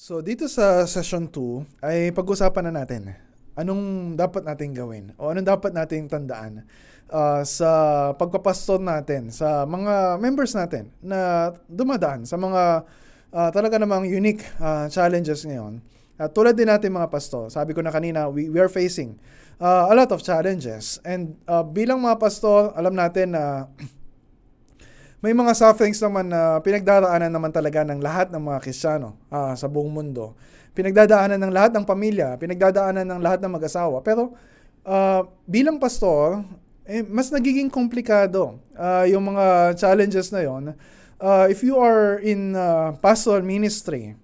So dito sa session 2 ay pag-usapan na natin anong dapat nating gawin o anong dapat nating tandaan uh, sa pagpapastor natin sa mga members natin na dumadaan sa mga uh, talaga namang unique uh, challenges ngayon. Uh, tulad din natin mga pastor, sabi ko na kanina, we, we are facing uh, a lot of challenges. And uh, bilang mga pastor, alam natin na uh, may mga sufferings naman na pinagdaraanan naman talaga ng lahat ng mga Kristiyano uh, sa buong mundo. Pinagdadaanan ng lahat ng pamilya, pinagdadaanan ng lahat ng mag-asawa. Pero uh, bilang pastor, eh, mas nagiging komplikado uh, yung mga challenges na yon. Uh, if you are in uh, pastoral ministry,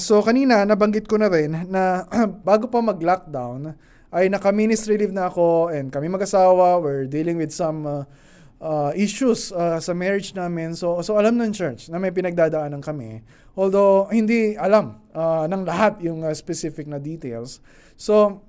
so kanina nabanggit ko na rin na bago pa mag-lockdown, ay naka-ministry leave na ako and kami mag-asawa, we're dealing with some uh, uh, issues uh, sa marriage namin. So, so alam ng church na may pinagdadaanan kami. Although hindi alam uh, ng lahat yung uh, specific na details. So,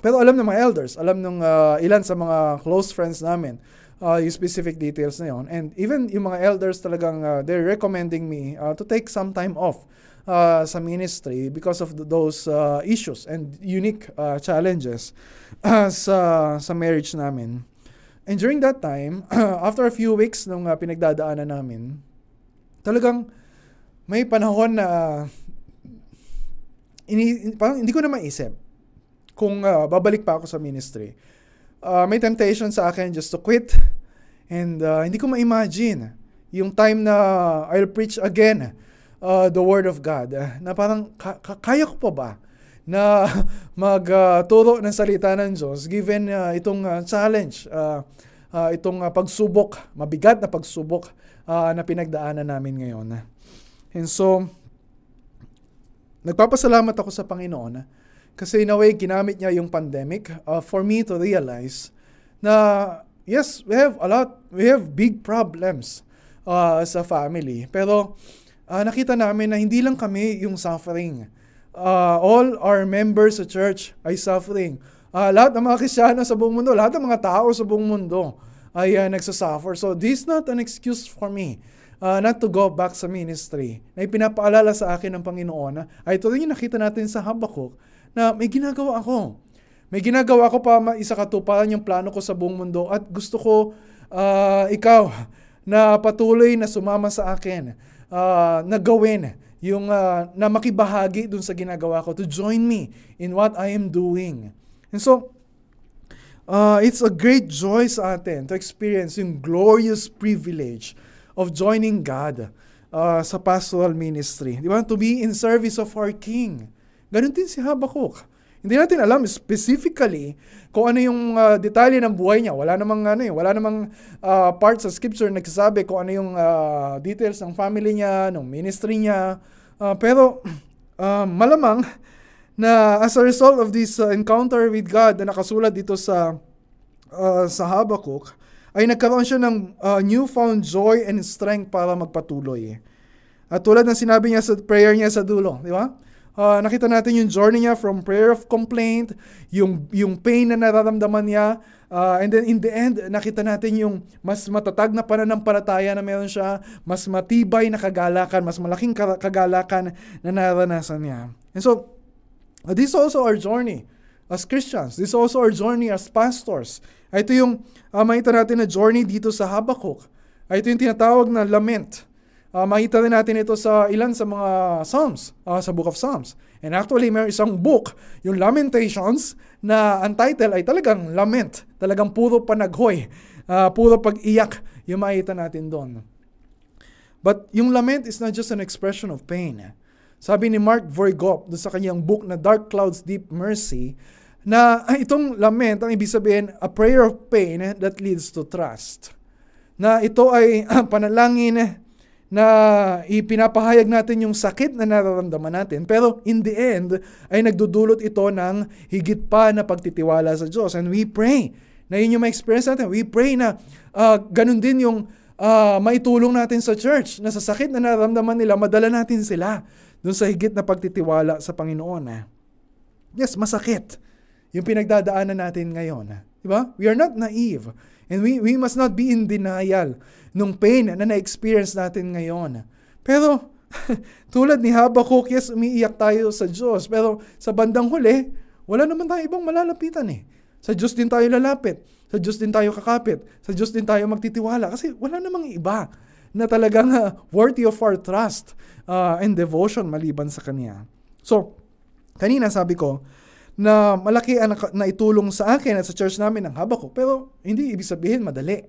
pero alam ng mga elders, alam ng uh, ilan sa mga close friends namin uh, yung specific details na yon. And even yung mga elders talagang uh, they're recommending me uh, to take some time off uh, sa ministry because of those uh, issues and unique uh, challenges uh, sa sa marriage namin. And during that time, after a few weeks nung uh, pinagdadaanan namin, talagang may panahon na ini, parang hindi ko na maisip kung uh, babalik pa ako sa ministry. Uh, may temptation sa akin just to quit and uh, hindi ko ma-imagine yung time na I'll preach again uh, the Word of God. Uh, na parang, ka- kaya ko pa ba na magturo uh, ng salita ng Diyos given uh, itong uh, challenge, uh, uh, itong uh, pagsubok, mabigat na pagsubok uh, na pinagdaanan namin ngayon. And so, nagpapasalamat ako sa Panginoon kasi in a way, ginamit niya yung pandemic uh, for me to realize na yes, we have a lot, we have big problems uh, sa family. Pero uh, nakita namin na hindi lang kami yung suffering uh, all our members sa church ay suffering. Uh, lahat ng mga Kristiyano sa buong mundo, lahat ng mga tao sa buong mundo ay uh, nagsasuffer. So this is not an excuse for me uh, not to go back sa ministry. Na ipinapaalala sa akin ng Panginoon ay ito yung nakita natin sa Habakkuk na may ginagawa ako. May ginagawa ko pa isa katuparan yung plano ko sa buong mundo at gusto ko uh, ikaw na patuloy na sumama sa akin uh, na gawin yung uh, na makibahagi dun sa ginagawa ko, to join me in what I am doing. And so, uh, it's a great joy sa atin to experience yung glorious privilege of joining God uh, sa pastoral ministry. Di ba? To be in service of our King. Ganun din si Habakkuk. Hindi natin alam specifically kung ano yung uh, detalye ng buhay niya. Wala namang ano eh, wala namang uh, part sa scripture nagsasabi kung ano yung uh, details ng family niya, ng ministry niya. Uh, pero uh, malamang na as a result of this uh, encounter with God na nakasulat dito sa uh, sa Habakkuk, ay nagkaroon siya ng uh, newfound joy and strength para magpatuloy. At tulad ng sinabi niya sa prayer niya sa dulo, di ba? Uh, nakita natin yung journey niya from prayer of complaint, yung, yung pain na nararamdaman niya, uh, and then in the end, nakita natin yung mas matatag na pananampalataya na meron siya, mas matibay na kagalakan, mas malaking kagalakan na naranasan niya. And so, uh, this is also our journey as Christians. This is also our journey as pastors. Ito yung uh, makita natin na journey dito sa Habakkuk. Ito yung tinatawag na lament Uh, makita rin natin ito sa ilan sa mga Psalms, uh, sa Book of Psalms. And actually, may isang book, yung Lamentations, na ang title ay talagang lament. Talagang puro panaghoy, uh, puro pag-iyak yung makita natin doon. But yung lament is not just an expression of pain. Sabi ni Mark Voigop doon sa kanyang book na Dark Clouds, Deep Mercy, na itong lament, ang ibig sabihin, a prayer of pain that leads to trust. Na ito ay panalangin na ipinapahayag natin yung sakit na nararamdaman natin. Pero in the end, ay nagdudulot ito ng higit pa na pagtitiwala sa Diyos. And we pray na yun yung ma-experience natin. We pray na uh, ganun din yung uh, maitulong natin sa church na sa sakit na nararamdaman nila, madala natin sila dun sa higit na pagtitiwala sa Panginoon. Eh. Yes, masakit yung pinagdadaanan natin ngayon. Diba? We are not naive. And we, we must not be in denial nung pain na na-experience natin ngayon. Pero Tulad ni Habakkuk, yes, umiiyak tayo sa Diyos. Pero sa bandang huli, wala naman tayo ibang malalapitan eh. Sa Diyos din tayo lalapit. Sa Diyos din tayo kakapit. Sa Diyos din tayo magtitiwala. Kasi wala namang iba na talagang uh, worthy of our trust uh, and devotion maliban sa Kanya. So, kanina sabi ko, na malaki ang na itulong sa akin at sa church namin ng Habakkuk. Pero hindi ibig sabihin madali.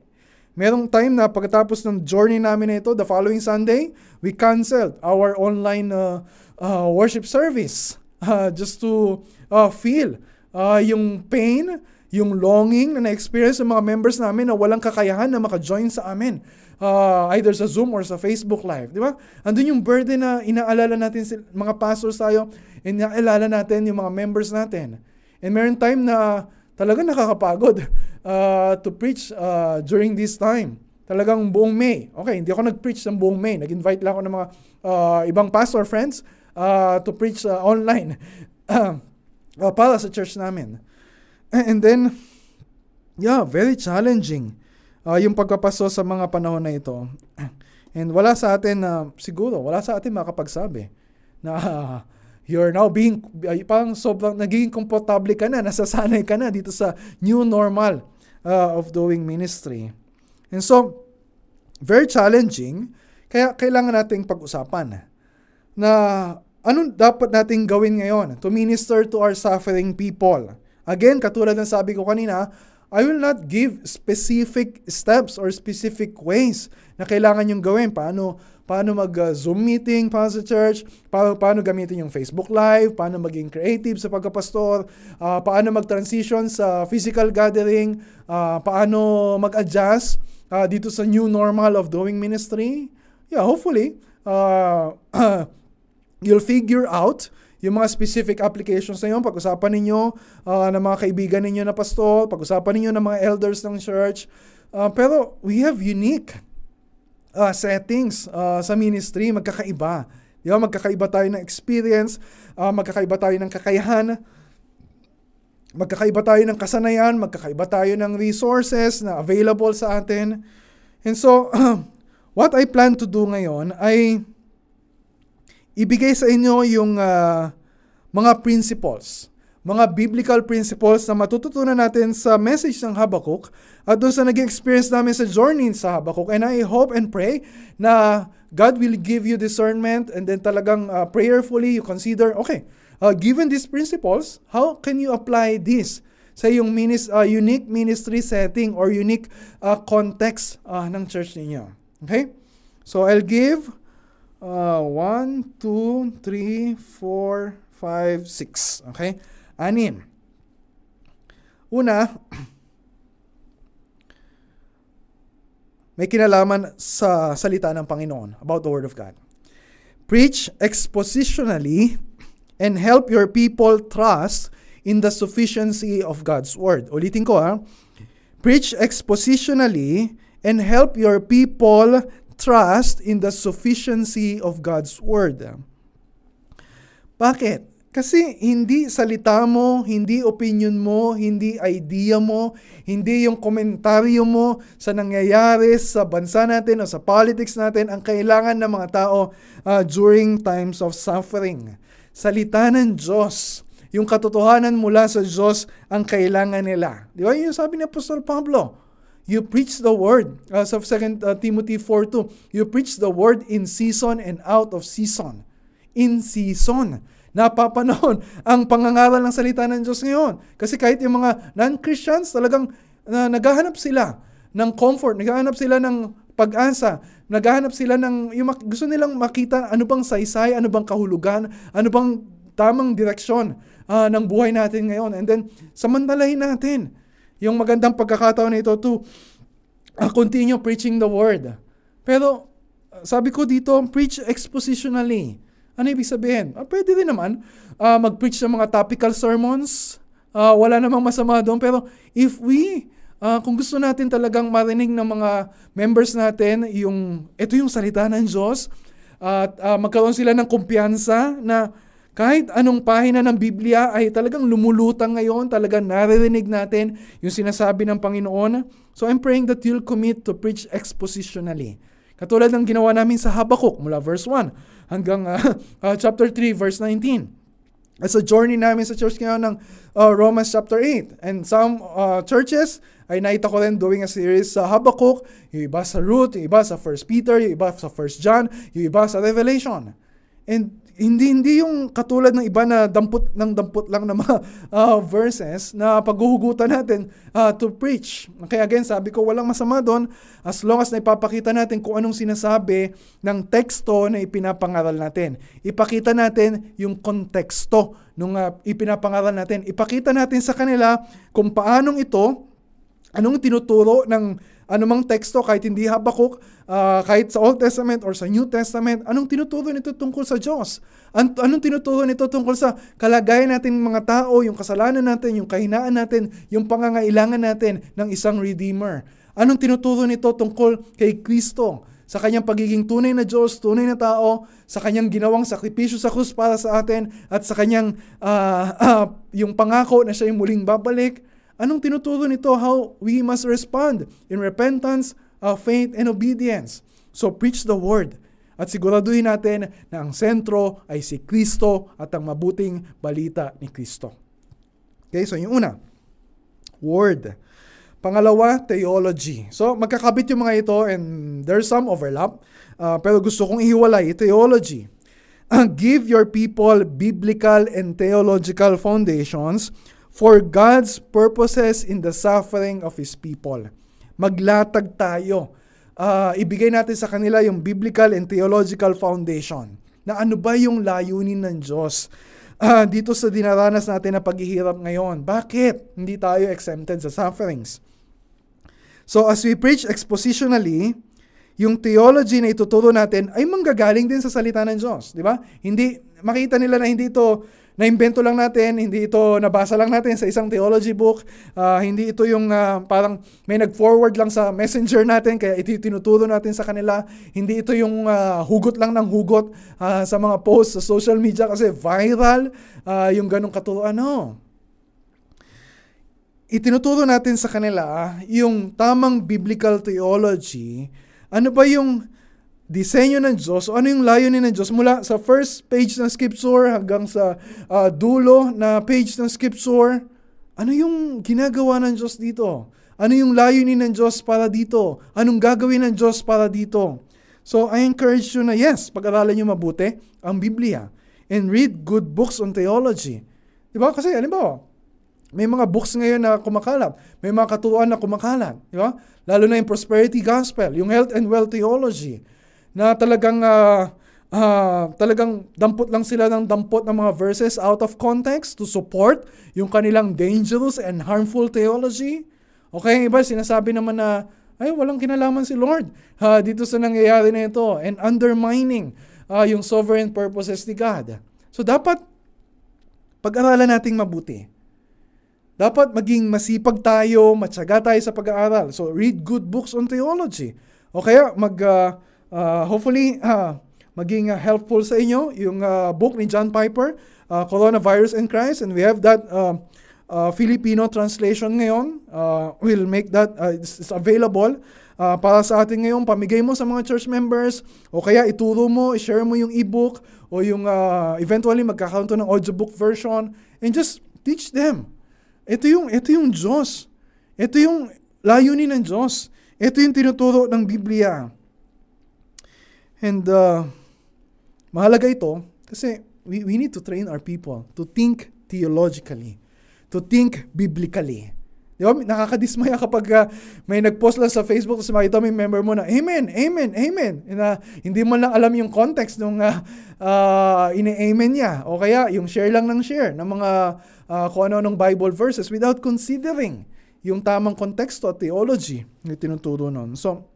Merong time na pagkatapos ng journey namin na ito, the following Sunday, we canceled our online uh, uh, worship service uh, just to uh, feel uh, yung pain, yung longing na na-experience ng mga members namin na walang kakayahan na maka-join sa amin. Uh, either sa Zoom or sa Facebook Live. Di ba? Andun yung burden na inaalala natin, mga pastors tayo, inaalala natin yung mga members natin. And meron time na talaga nakakapagod uh, to preach uh, during this time. Talagang buong May. Okay, hindi ako nag-preach ng buong May. Nag-invite lang ako ng mga uh, ibang pastor friends uh, to preach uh, online uh, para sa church namin. And then, yeah, very challenging uh, yung pagpapaso sa mga panahon na ito. And wala sa atin na, uh, siguro, wala sa atin makapagsabi na uh, you're now being, parang sobrang naging komportable ka na, nasasanay ka na dito sa new normal uh, of doing ministry. And so, very challenging, kaya kailangan nating pag-usapan na anong dapat nating gawin ngayon to minister to our suffering people. Again, katulad ng sabi ko kanina, I will not give specific steps or specific ways na kailangan yung gawin. Paano paano mag-Zoom uh, meeting para sa church, paano, paano gamitin yung Facebook Live, paano maging creative sa pagkapastor, uh, paano mag-transition sa physical gathering, uh, paano mag-adjust uh, dito sa new normal of doing ministry. Yeah, hopefully, uh, you'll figure out yung mga specific applications na yun, pag-usapan ninyo uh, ng mga kaibigan ninyo na pastor, pag-usapan ninyo ng mga elders ng church. Uh, pero we have unique uh, settings uh, sa ministry, magkakaiba. Di ba? Magkakaiba tayo ng experience, uh, magkakaiba tayo ng kakayahan, magkakaiba tayo ng kasanayan, magkakaiba tayo ng resources na available sa atin. And so, what I plan to do ngayon ay ibigay sa inyo yung uh, mga principles mga biblical principles na matututunan natin sa message ng Habakkuk at doon sa naging experience namin sa journey sa Habakkuk. And I hope and pray na God will give you discernment and then talagang uh, prayerfully you consider, okay, uh, given these principles, how can you apply this sa yung minis, uh, unique ministry setting or unique uh, context uh, ng church ninyo? Okay? So I'll give uh, 1, 2, 3, 4, 5, 6. Okay? Anim. Una, may kinalaman sa salita ng Panginoon about the Word of God. Preach expositionally and help your people trust in the sufficiency of God's Word. Ulitin ko ha. Preach expositionally and help your people trust in the sufficiency of God's Word. Bakit? Kasi hindi salita mo, hindi opinion mo, hindi idea mo, hindi yung komentaryo mo sa nangyayari sa bansa natin o sa politics natin ang kailangan ng mga tao uh, during times of suffering. Salita ng Diyos, yung katotohanan mula sa Diyos ang kailangan nila. Di ba? Yung sabi ni Apostol Pablo, You preach the word. As of 2 uh, Timothy 4.2, you preach the word in season and out of season. In season napapanahon ang pangangaral ng salita ng Diyos ngayon. Kasi kahit yung mga non-Christians, talagang uh, naghahanap sila ng comfort, naghahanap sila ng pag-asa, naghahanap sila ng, yung gusto nilang makita ano bang saysay, ano bang kahulugan, ano bang tamang direksyon uh, ng buhay natin ngayon. And then, samantalahin natin yung magandang pagkakataon nito to uh, continue preaching the word. Pero, sabi ko dito, preach expositionally. Ano ibig sabihin? Ah, pwede din naman uh, mag-preach ng mga topical sermons. Uh, wala namang masama doon. Pero if we, uh, kung gusto natin talagang marinig ng mga members natin, yung, ito yung salita ng Diyos, at uh, magkaroon sila ng kumpiyansa na kahit anong pahina ng Biblia ay talagang lumulutang ngayon, talagang naririnig natin yung sinasabi ng Panginoon. So I'm praying that you'll commit to preach expositionally. Katulad ng ginawa namin sa Habakkuk mula verse 1 hanggang uh, uh, chapter 3 verse 19. As a journey namin sa church ngayon ng uh, Romans chapter 8. And some uh, churches ay nakita ko rin doing a series sa Habakkuk, yung iba sa Ruth, yung iba sa 1 Peter, yung iba sa 1 John, yung iba sa Revelation. And hindi hindi yung katulad ng iba na dampot ng dampot lang na mga uh, verses na paghuhugutan natin uh, to preach. Kaya again, sabi ko walang masama doon as long as naipapakita natin kung anong sinasabi ng teksto na ipinapangaral natin. Ipakita natin yung konteksto nung uh, ipinapangaral natin. Ipakita natin sa kanila kung paanong ito anong tinuturo ng anumang teksto, kahit hindi Habakuk, uh, kahit sa Old Testament or sa New Testament, anong tinuturo nito tungkol sa Diyos? An- anong tinuturo nito tungkol sa kalagayan natin mga tao, yung kasalanan natin, yung kahinaan natin, yung pangangailangan natin ng isang Redeemer? Anong tinuturo nito tungkol kay Kristo? Sa kanyang pagiging tunay na Diyos, tunay na tao, sa kanyang ginawang sakripisyo sa krus para sa atin, at sa kanyang uh, uh, yung pangako na siya yung muling babalik, Anong tinuturo nito? How we must respond in repentance, uh, faith, and obedience. So preach the word. At siguraduhin natin na ang sentro ay si Kristo at ang mabuting balita ni Kristo. Okay, so yung una, word. Pangalawa, theology. So magkakabit yung mga ito and there's some overlap. Uh, pero gusto kong ihiwalay, theology. Give your people biblical and theological foundations for God's purposes in the suffering of His people. Maglatag tayo. Uh, ibigay natin sa kanila yung biblical and theological foundation na ano ba yung layunin ng Diyos uh, dito sa dinaranas natin na paghihirap ngayon. Bakit hindi tayo exempted sa sufferings? So as we preach expositionally, yung theology na ituturo natin ay manggagaling din sa salita ng Diyos, di ba? Hindi makita nila na hindi ito na-invento lang natin, hindi ito nabasa lang natin sa isang theology book, uh, hindi ito yung uh, parang may nag-forward lang sa messenger natin kaya ito tinuturo natin sa kanila, hindi ito yung uh, hugot lang ng hugot uh, sa mga posts sa social media kasi viral uh, yung ganong katuruan. No. Itinuturo natin sa kanila yung tamang biblical theology, ano ba yung disenyo ng Diyos o ano yung layunin ng Diyos mula sa first page ng scripture hanggang sa uh, dulo na page ng scripture. Ano yung ginagawa ng Diyos dito? Ano yung layunin ng Diyos para dito? Anong gagawin ng Diyos para dito? So I encourage you na yes, pag-aralan nyo mabuti ang Biblia and read good books on theology. Di ba? Kasi, alam ba, may mga books ngayon na kumakalat. May mga katuruan na kumakalat. Di ba? Lalo na yung prosperity gospel, yung health and wealth theology na talagang uh, uh, talagang dampot lang sila ng dampot ng mga verses out of context to support yung kanilang dangerous and harmful theology. Okay, iba sinasabi naman na ay walang kinalaman si Lord uh, dito sa nangyayari na ito and undermining uh, yung sovereign purposes ni God. So dapat pag-aralan nating mabuti. Dapat maging masipag tayo, matyaga tayo sa pag-aaral. So read good books on theology. O kaya mag uh, Uh, hopefully, uh, maging uh, helpful sa inyo yung uh, book ni John Piper, uh, Coronavirus and Christ. And we have that uh, uh, Filipino translation ngayon. Uh, we'll make that, uh, it's, it's available uh, para sa atin ngayon. Pamigay mo sa mga church members o kaya ituro mo, i-share mo yung ebook o yung uh, eventually magkakaroon to ng audiobook version and just teach them. Ito yung, ito yung Diyos. Ito yung layunin ng Diyos. Ito yung tinuturo ng Biblia. And uh, mahalaga ito kasi we, we need to train our people to think theologically, to think biblically. Di ba? Nakakadismaya kapag uh, may nag-post lang sa Facebook tapos makita yung member mo na, Amen, Amen, Amen. Na, hindi mo lang alam yung context nung uh, uh, ine-amen niya. O kaya yung share lang ng share ng mga uh, kung ano-anong Bible verses without considering yung tamang konteksto at theology na tinuturo nun. So,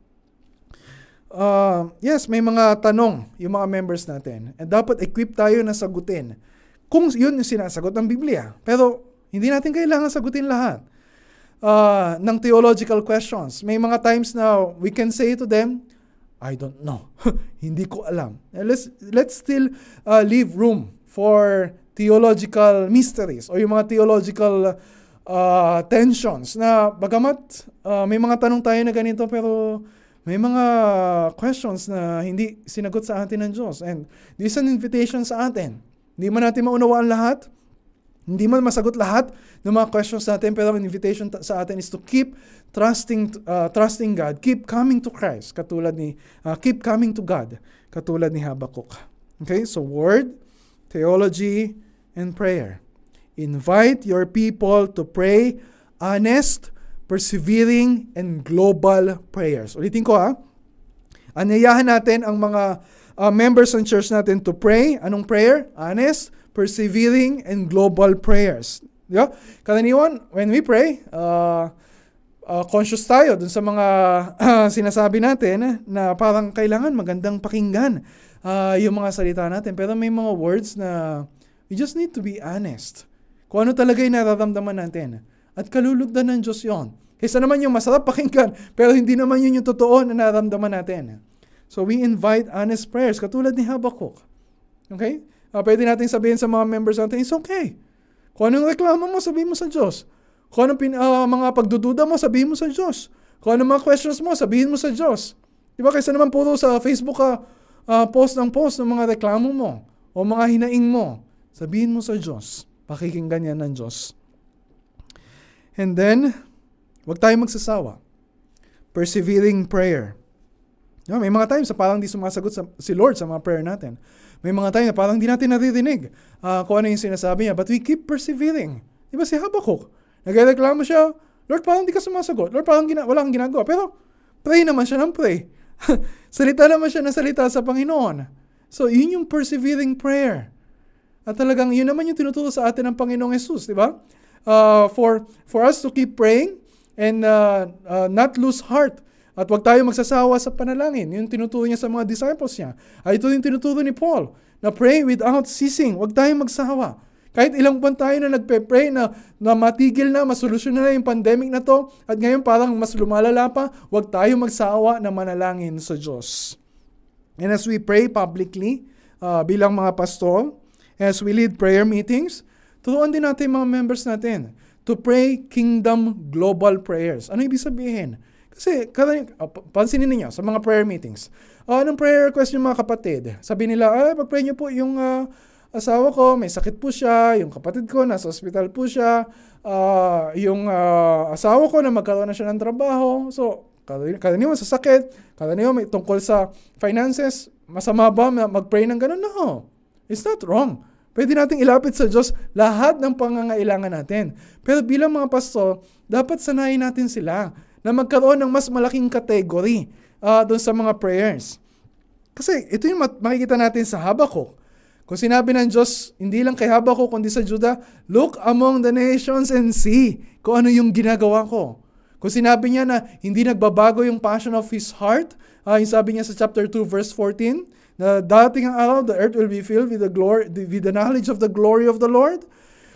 uh, yes, may mga tanong yung mga members natin. And dapat equip tayo na sagutin. Kung yun yung sinasagot ng Biblia. Pero hindi natin kailangan sagutin lahat uh, ng theological questions. May mga times na we can say to them, I don't know. hindi ko alam. Let's, let's still uh, leave room for theological mysteries o yung mga theological uh, tensions na bagamat uh, may mga tanong tayo na ganito pero May mga questions na hindi sinagot sa atin ng Diyos. And this is an invitation sa atin. Hindi man natin maunawaan lahat. Hindi man masagot lahat ng mga questions natin, pero ang invitation sa atin is to keep trusting uh, trusting God, keep coming to Christ, katulad ni uh, keep coming to God, katulad ni Habakkuk. Okay? So word, theology, and prayer. Invite your people to pray honest, persevering, and global prayers. Ulitin ko ha. Anyayahan natin ang mga uh, members ng church natin to pray. Anong prayer? Honest, persevering, and global prayers. Yeah? Karaniwan, when we pray, uh, uh, conscious tayo dun sa mga uh, sinasabi natin na parang kailangan magandang pakinggan uh, yung mga salita natin. Pero may mga words na we just need to be honest. Kung ano talaga yung nararamdaman natin. At kalulugdan ng Diyos yon. Kaysa naman yung masarap pakinggan, pero hindi naman yun yung totoo na nararamdaman natin. So we invite honest prayers, katulad ni Habakkuk. Okay? Uh, pwede natin sabihin sa mga members natin, it's okay. Kung anong reklamo mo, sabihin mo sa Diyos. Kung anong pin, uh, mga pagdududa mo, sabihin mo sa Diyos. Kung anong mga questions mo, sabihin mo sa Diyos. Di ba? Kaysa naman puro sa Facebook ka uh, post ng post ng mga reklamo mo o mga hinaing mo, sabihin mo sa Diyos. Pakikinggan yan ng Diyos. And then, huwag tayo magsasawa. Persevering prayer. Know, may mga times na parang di sumasagot sa, si Lord sa mga prayer natin. May mga tayo na parang hindi natin naririnig uh, kung ano yung sinasabi niya. But we keep persevering. Di ba si Habakkuk? Nagreklamo siya, Lord, parang hindi ka sumasagot. Lord, parang gina- wala kang ginagawa. Pero pray naman siya ng pray. salita naman siya ng salita sa Panginoon. So, yun yung persevering prayer. At talagang yun naman yung tinuturo sa atin ng Panginoong Yesus, di ba? Uh, for, for us to keep praying and uh, uh, not lose heart at huwag tayo magsasawa sa panalangin. Yung tinuturo niya sa mga disciples niya. Ay ito yung tinuturo ni Paul, na pray without ceasing. Huwag tayong magsawa. Kahit ilang buwan tayo na nagpe-pray na, na matigil na, masolusyon na yung pandemic na to, at ngayon parang mas lumalala pa, huwag tayong magsawa na manalangin sa Diyos. And as we pray publicly, uh, bilang mga pastor, as we lead prayer meetings, turuan din natin mga members natin to pray kingdom global prayers. Ano ibig sabihin? Kasi, uh, pansinin niyo sa mga prayer meetings, uh, anong prayer request yung mga kapatid? Sabi nila, ah, pag-pray niyo po yung uh, asawa ko, may sakit po siya, yung kapatid ko, nasa hospital po siya, uh, yung uh, asawa ko na magkaroon na siya ng trabaho. So, karaniwan sa sakit, karaniwan may tungkol sa finances, masama ba mag-pray ng ganun? No. It's not wrong. Pwede nating ilapit sa Diyos lahat ng pangangailangan natin. Pero bilang mga pastor, dapat sanayin natin sila na magkaroon ng mas malaking category uh, doon sa mga prayers. Kasi ito yung makikita natin sa Habakkuk. Kung sinabi ng Diyos, hindi lang kay Habakkuk kundi sa Judah, look among the nations and see kung ano yung ginagawa ko. Kung sinabi niya na hindi nagbabago yung passion of His heart, uh, yung sabi niya sa chapter 2 verse 14, na dating ang araw, the earth will be filled with the, glory, with the knowledge of the glory of the Lord.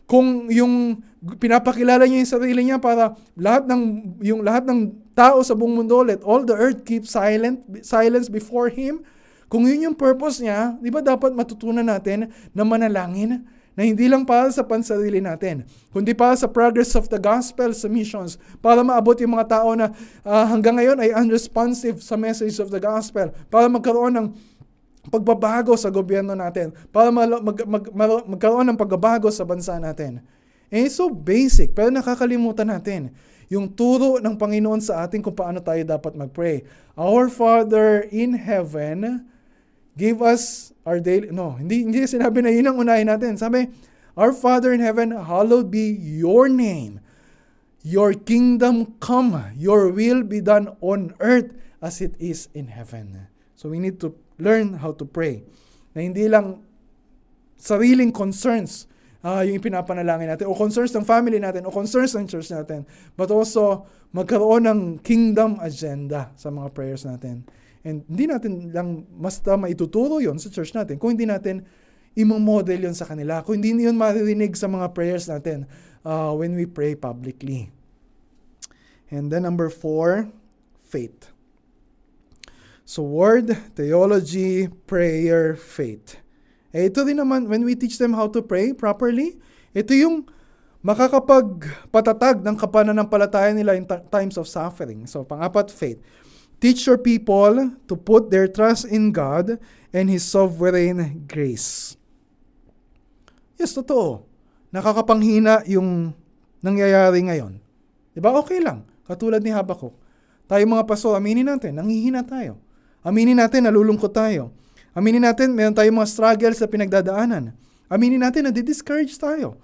Kung yung pinapakilala niya yung sarili niya para lahat ng yung lahat ng tao sa buong mundo let all the earth keep silent silence before him kung yun yung purpose niya di ba dapat matutunan natin na manalangin na hindi lang para sa pansarili natin, kundi para sa progress of the gospel sa missions, para maabot yung mga tao na uh, hanggang ngayon ay unresponsive sa message of the gospel, para magkaroon ng pagbabago sa gobyerno natin, para mag, mag, mag, mag, magkaroon ng pagbabago sa bansa natin. And it's so basic, pero nakakalimutan natin yung turo ng Panginoon sa atin kung paano tayo dapat mag-pray. Our Father in heaven, give us our daily... No, hindi, hindi sinabi na yun ang unahin natin. Sabi, Our Father in heaven, hallowed be your name. Your kingdom come. Your will be done on earth as it is in heaven. So we need to learn how to pray. Na hindi lang sariling concerns uh, yung ipinapanalangin natin, o concerns ng family natin, o concerns ng church natin, but also magkaroon ng kingdom agenda sa mga prayers natin. And hindi natin lang basta maituturo yon sa church natin kung hindi natin imomodel yon sa kanila, kung hindi yun maririnig sa mga prayers natin uh, when we pray publicly. And then number four, faith. So word, theology, prayer, faith. Eh, ito din naman, when we teach them how to pray properly, ito yung makakapagpatatag ng kapananampalataya nila in times of suffering. So, pangapat, faith. Teach your people to put their trust in God and His sovereign grace. Yes, totoo. Nakakapanghina yung nangyayari ngayon. Di ba? Okay lang. Katulad ni Habakuk. Tayo mga paso, aminin natin, nanghihina tayo. Aminin natin, nalulungkot tayo. Aminin natin, meron tayong mga struggles sa pinagdadaanan. Aminin natin, nadi-discourage tayo.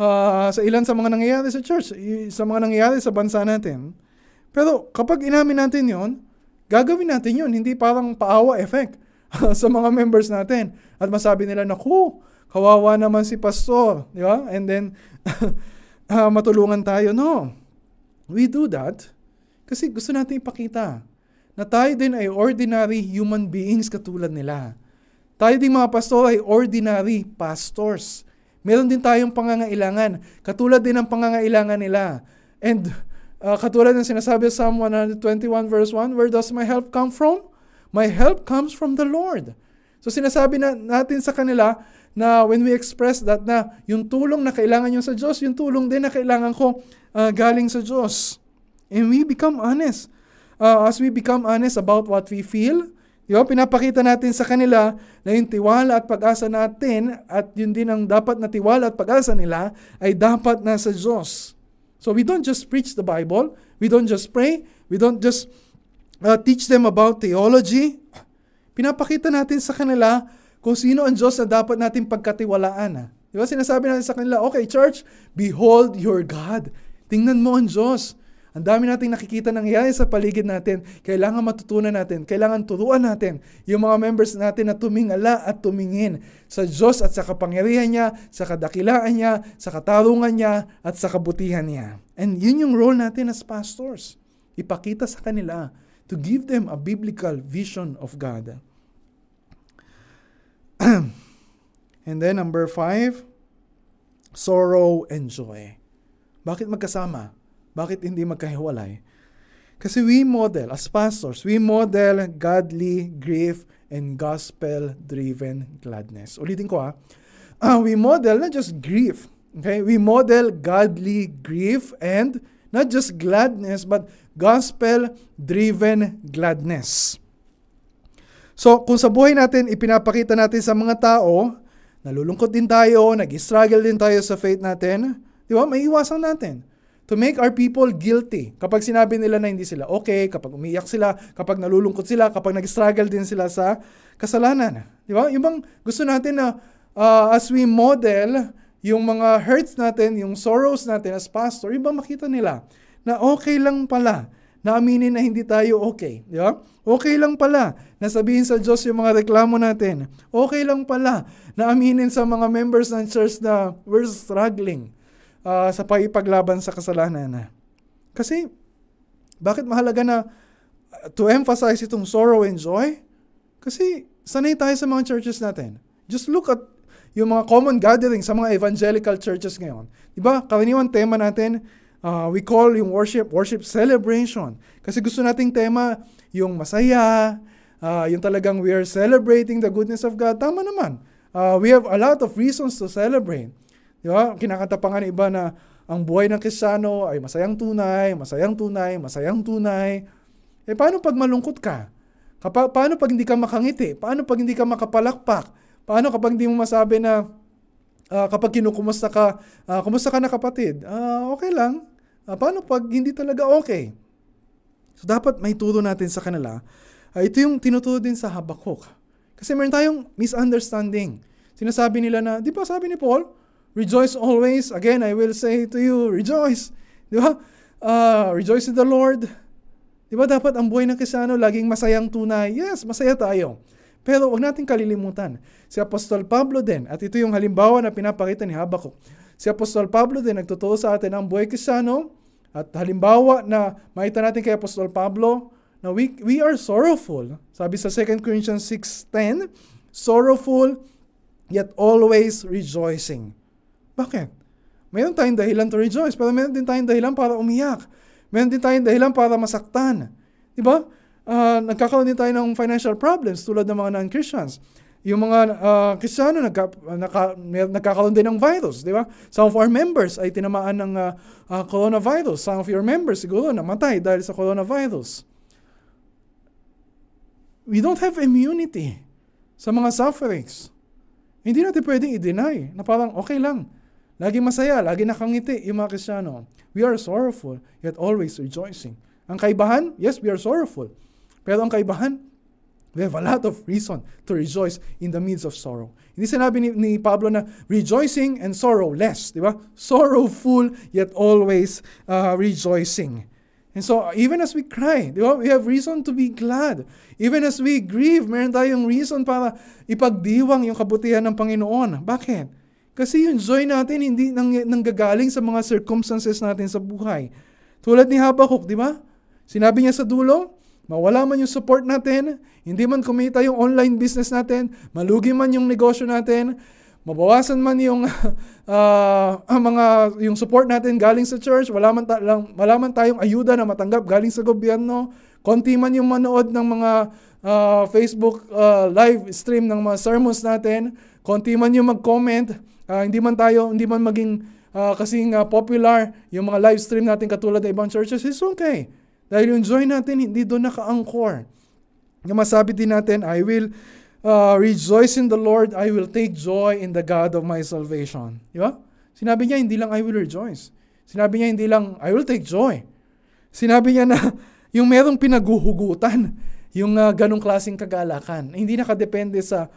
Uh, sa ilan sa mga nangyayari sa church, sa mga nangyayari sa bansa natin. Pero kapag inamin natin yon, gagawin natin yon, hindi parang paawa effect sa mga members natin. At masabi nila, naku, kawawa naman si pastor. Di ba? And then, uh, matulungan tayo. No. We do that kasi gusto natin ipakita na tayo din ay ordinary human beings katulad nila. Tayo din mga pastor ay ordinary pastors. Meron din tayong pangangailangan, katulad din ng pangangailangan nila. And uh, katulad ng sinasabi sa Psalm 121 verse 1, Where does my help come from? My help comes from the Lord. So sinasabi na natin sa kanila na when we express that na yung tulong na kailangan nyo sa Diyos, yung tulong din na kailangan ko uh, galing sa Diyos. And we become honest uh, as we become honest about what we feel, di ba, pinapakita natin sa kanila na yung tiwala at pag-asa natin at yun din ang dapat na tiwala at pag-asa nila ay dapat nasa Diyos. So we don't just preach the Bible, we don't just pray, we don't just uh, teach them about theology. Pinapakita natin sa kanila kung sino ang Diyos na dapat natin pagkatiwalaan. Di ba? Sinasabi natin sa kanila, okay, church, behold your God. Tingnan mo ang Diyos. Ang dami nating nakikita nangyayari sa paligid natin. Kailangan matutunan natin, kailangan turuan natin yung mga members natin na tumingala at tumingin sa Diyos at sa kapangyarihan niya, sa kadakilaan niya, sa katarungan niya, at sa kabutihan niya. And yun yung role natin as pastors. Ipakita sa kanila to give them a biblical vision of God. and then number five, sorrow and joy. Bakit magkasama? Bakit hindi magkahiwalay? Kasi we model, as pastors, we model godly grief and gospel-driven gladness. Ulitin ko ha. Uh, we model not just grief. Okay? We model godly grief and not just gladness, but gospel-driven gladness. So, kung sa buhay natin, ipinapakita natin sa mga tao, nalulungkot din tayo, nag-struggle din tayo sa faith natin, di ba? May iwasan natin to make our people guilty. Kapag sinabi nila na hindi sila okay, kapag umiyak sila, kapag nalulungkot sila, kapag nag-struggle din sila sa kasalanan. Di ba? Yung bang gusto natin na uh, as we model yung mga hurts natin, yung sorrows natin as pastor, iba makita nila na okay lang pala na aminin na hindi tayo okay. Di ba? Okay lang pala na sabihin sa Diyos yung mga reklamo natin. Okay lang pala na aminin sa mga members ng church na we're struggling uh, sa paipaglaban sa kasalanan. Kasi, bakit mahalaga na uh, to emphasize itong sorrow and joy? Kasi, sanay tayo sa mga churches natin. Just look at yung mga common gatherings sa mga evangelical churches ngayon. Diba? Karaniwan tema natin, uh, we call yung worship, worship celebration. Kasi gusto nating tema yung masaya, uh, yung talagang we are celebrating the goodness of God. Tama naman. Uh, we have a lot of reasons to celebrate. Di ba? Kinakanta pa nga iba na ang buhay ng Kristiyano ay masayang tunay, masayang tunay, masayang tunay. Eh paano pag malungkot ka? Kapa, paano pag hindi ka makangiti? Paano pag hindi ka makapalakpak? Paano kapag hindi mo masabi na uh, kapag kinukumusta ka, uh, kumusta ka na kapatid? Uh, okay lang. Uh, paano pag hindi talaga okay? So dapat may turo natin sa kanila. Uh, ito yung tinuturo din sa Habakuk. Kasi meron tayong misunderstanding. Sinasabi nila na, di ba sabi ni Paul, Rejoice always. Again, I will say to you, rejoice. Di ba? Uh, rejoice in the Lord. Di ba dapat ang buhay ng Krisyano laging masayang tunay? Yes, masaya tayo. Pero wag natin kalilimutan. Si Apostol Pablo din, at ito yung halimbawa na pinapakita ni Habakuk. Si Apostol Pablo din nagtuturo sa atin ang buhay Krisyano at halimbawa na makita natin kay Apostol Pablo na we, we are sorrowful. Sabi sa 2 Corinthians 6.10, sorrowful yet always rejoicing. Bakit? Mayroon tayong dahilan to rejoice, pero mayroon din tayong dahilan para umiyak. Mayroon din tayong dahilan para masaktan. Di ba? Uh, nagkakaroon din tayo ng financial problems tulad ng mga non-Christians. Yung mga uh, Kristiyano nagka, naka, nagkakaroon din ng virus, di ba? Some of our members ay tinamaan ng uh, uh, coronavirus. Some of your members siguro namatay dahil sa coronavirus. we don't have immunity sa mga sufferings. Hindi natin pwedeng i-deny na parang okay lang. Lagi masaya, lagi nakangiti yung mga Kristyano. We are sorrowful, yet always rejoicing. Ang kaibahan, yes, we are sorrowful. Pero ang kaibahan, we have a lot of reason to rejoice in the midst of sorrow. Hindi sinabi ni, ni Pablo na rejoicing and sorrow less, di ba? Sorrowful, yet always uh, rejoicing. And so, even as we cry, di ba? We have reason to be glad. Even as we grieve, meron tayong reason para ipagdiwang yung kabutihan ng Panginoon. Bakit? Kasi yung joy natin hindi nang, nanggagaling sa mga circumstances natin sa buhay. Tulad ni Habakkuk, di ba? Sinabi niya sa dulo, mawala man yung support natin, hindi man kumita yung online business natin, malugi man yung negosyo natin, mabawasan man yung uh, mga yung support natin galing sa church, wala man, ta- lang, wala man tayong ayuda na matanggap galing sa gobyerno, konti man yung manood ng mga uh, Facebook uh, live stream ng mga sermons natin, konti man yung mag-comment, uh, hindi man tayo, hindi man maging uh, kasing uh, popular yung mga live stream natin katulad ng ibang churches, it's okay. Dahil yung joy natin hindi doon naka-anchor. Yung masabi din natin, I will uh, rejoice in the Lord, I will take joy in the God of my salvation. Di ba? Sinabi niya, hindi lang I will rejoice. Sinabi niya, hindi lang I will take joy. Sinabi niya na yung merong pinaguhugutan, yung uh, ganong klaseng kagalakan. Hindi nakadepende sa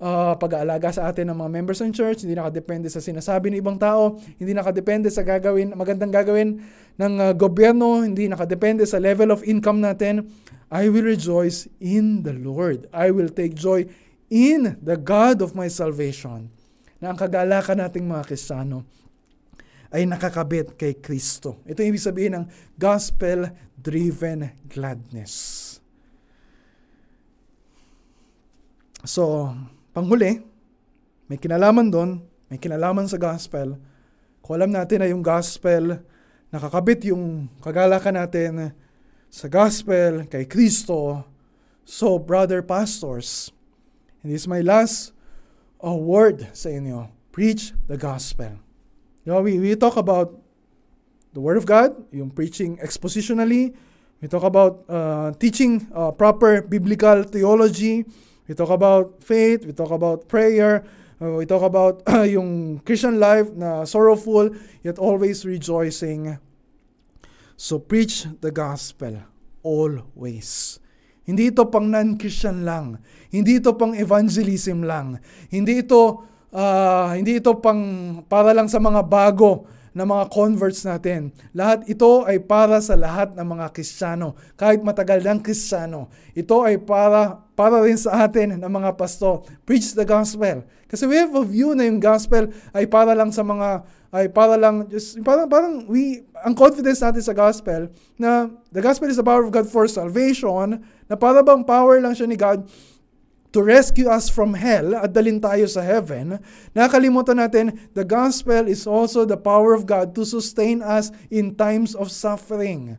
uh, pag-aalaga sa atin ng mga members ng church, hindi nakadepende sa sinasabi ng ibang tao, hindi nakadepende sa gagawin, magandang gagawin ng uh, gobyerno, hindi nakadepende sa level of income natin, I will rejoice in the Lord. I will take joy in the God of my salvation. Na ang kagalakan nating mga Kristiyano ay nakakabit kay Kristo. Ito yung ibig sabihin ng gospel-driven gladness. So, panghuli, may kinalaman doon, may kinalaman sa gospel. Kung alam natin na yung gospel, nakakabit yung kagalakan natin sa gospel, kay Kristo. So, brother pastors, and this is my last uh, word sa inyo. Preach the gospel. You know, we, we talk about the Word of God, yung preaching expositionally. We talk about uh, teaching uh, proper biblical theology. We talk about faith. We talk about prayer. Uh, we talk about yung Christian life na sorrowful yet always rejoicing So preach the gospel always. Hindi ito pang non-Christian lang. Hindi ito pang evangelism lang. Hindi ito uh, hindi ito pang para lang sa mga bago na mga converts natin. Lahat ito ay para sa lahat ng mga Kristiyano, kahit matagal ng Kristiyano. Ito ay para para rin sa atin ng mga pasto. Preach the gospel. Kasi we have a view na yung gospel ay para lang sa mga ay para lang, just, parang, parang we, ang confidence natin sa gospel, na the gospel is the power of God for salvation, na para bang power lang siya ni God to rescue us from hell at dalin tayo sa heaven, nakalimutan natin, the gospel is also the power of God to sustain us in times of suffering.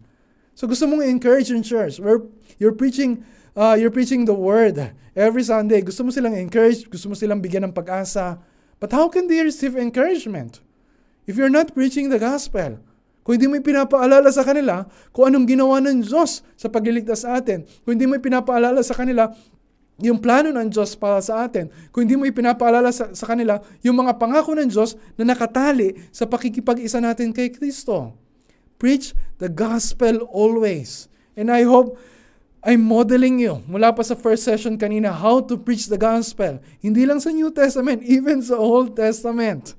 So gusto mong encourage yung church, where you're preaching uh, you're preaching the word every Sunday. Gusto mo silang encourage, gusto mo silang bigyan ng pag-asa. But how can they receive encouragement? If you're not preaching the gospel, kung hindi mo pinapaalala sa kanila kung anong ginawa ng Diyos sa pagliligtas sa atin, kung hindi mo pinapaalala sa kanila yung plano ng Diyos para sa atin, kung hindi mo ipinapaalala sa, sa kanila yung mga pangako ng Diyos na nakatali sa pakikipag-isa natin kay Kristo. Preach the gospel always. And I hope I'm modeling you mula pa sa first session kanina how to preach the gospel. Hindi lang sa New Testament, even sa Old Testament.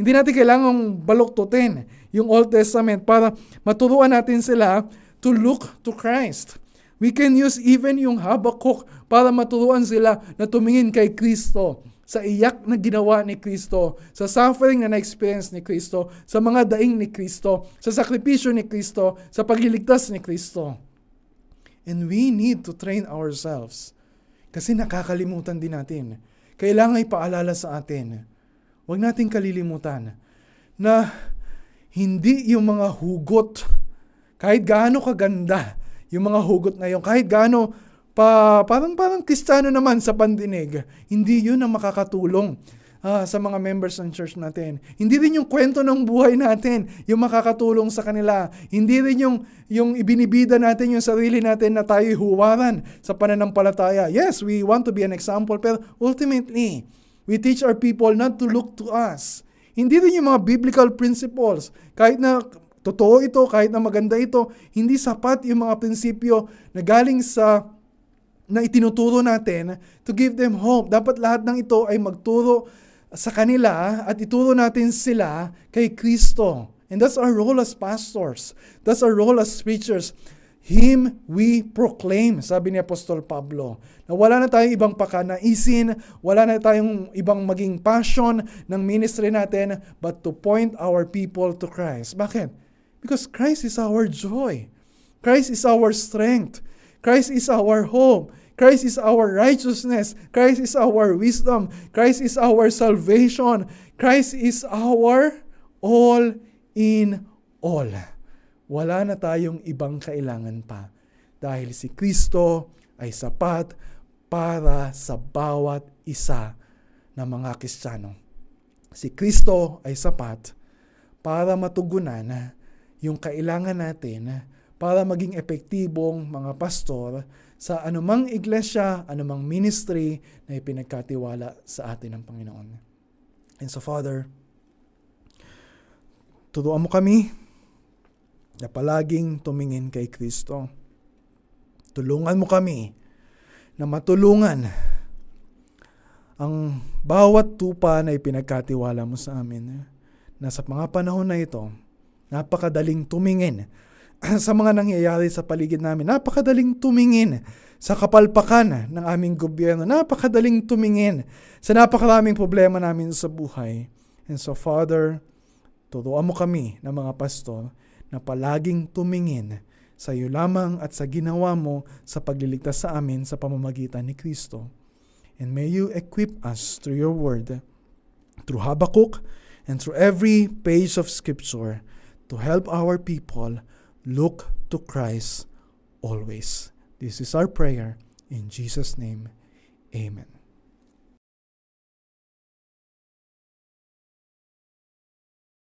Hindi natin kailangang baluktutin yung Old Testament para maturuan natin sila to look to Christ. We can use even yung Habakkuk para maturuan sila na tumingin kay Kristo sa iyak na ginawa ni Kristo, sa suffering na na-experience ni Kristo, sa mga daing ni Kristo, sa sakripisyo ni Kristo, sa pagliligtas ni Kristo. And we need to train ourselves. Kasi nakakalimutan din natin. Kailangan ipaalala sa atin Huwag nating kalilimutan na hindi yung mga hugot, kahit gaano kaganda yung mga hugot na yun, kahit gaano pa, parang parang kristiyano naman sa pandinig, hindi yun ang makakatulong ah, sa mga members ng church natin. Hindi rin yung kwento ng buhay natin, yung makakatulong sa kanila. Hindi rin yung, yung ibinibida natin yung sarili natin na tayo huwaran sa pananampalataya. Yes, we want to be an example, pero ultimately, we teach our people not to look to us. Hindi rin yung mga biblical principles. Kahit na totoo ito, kahit na maganda ito, hindi sapat yung mga prinsipyo na galing sa na itinuturo natin to give them hope. Dapat lahat ng ito ay magturo sa kanila at ituro natin sila kay Kristo. And that's our role as pastors. That's our role as preachers. Him we proclaim, sabi ni Apostol Pablo. Na wala na tayong ibang pakanaisin, wala na tayong ibang maging passion ng ministry natin, but to point our people to Christ. Bakit? Because Christ is our joy. Christ is our strength. Christ is our hope. Christ is our righteousness. Christ is our wisdom. Christ is our salvation. Christ is our all in all. Wala na tayong ibang kailangan pa dahil si Kristo ay sapat para sa bawat isa ng mga Kristiyano. Si Kristo ay sapat para matugunan yung kailangan natin para maging epektibong mga pastor sa anumang iglesia, anumang ministry na ipinagkatiwala sa atin ng Panginoon. And so Father, turuan mo kami na palaging tumingin kay Kristo. Tulungan mo kami na matulungan ang bawat tupa na ipinagkatiwala mo sa amin na sa mga panahon na ito, napakadaling tumingin sa mga nangyayari sa paligid namin. Napakadaling tumingin sa kapalpakan ng aming gobyerno. Napakadaling tumingin sa napakaraming problema namin sa buhay. And so, Father, turuan mo kami ng mga pastor na palaging tumingin sa iyo lamang at sa ginawa mo sa pagliligtas sa amin sa pamamagitan ni Kristo. And may you equip us through your word, through Habakkuk, and through every page of Scripture to help our people Look to Christ always. This is our prayer. In Jesus' name, amen.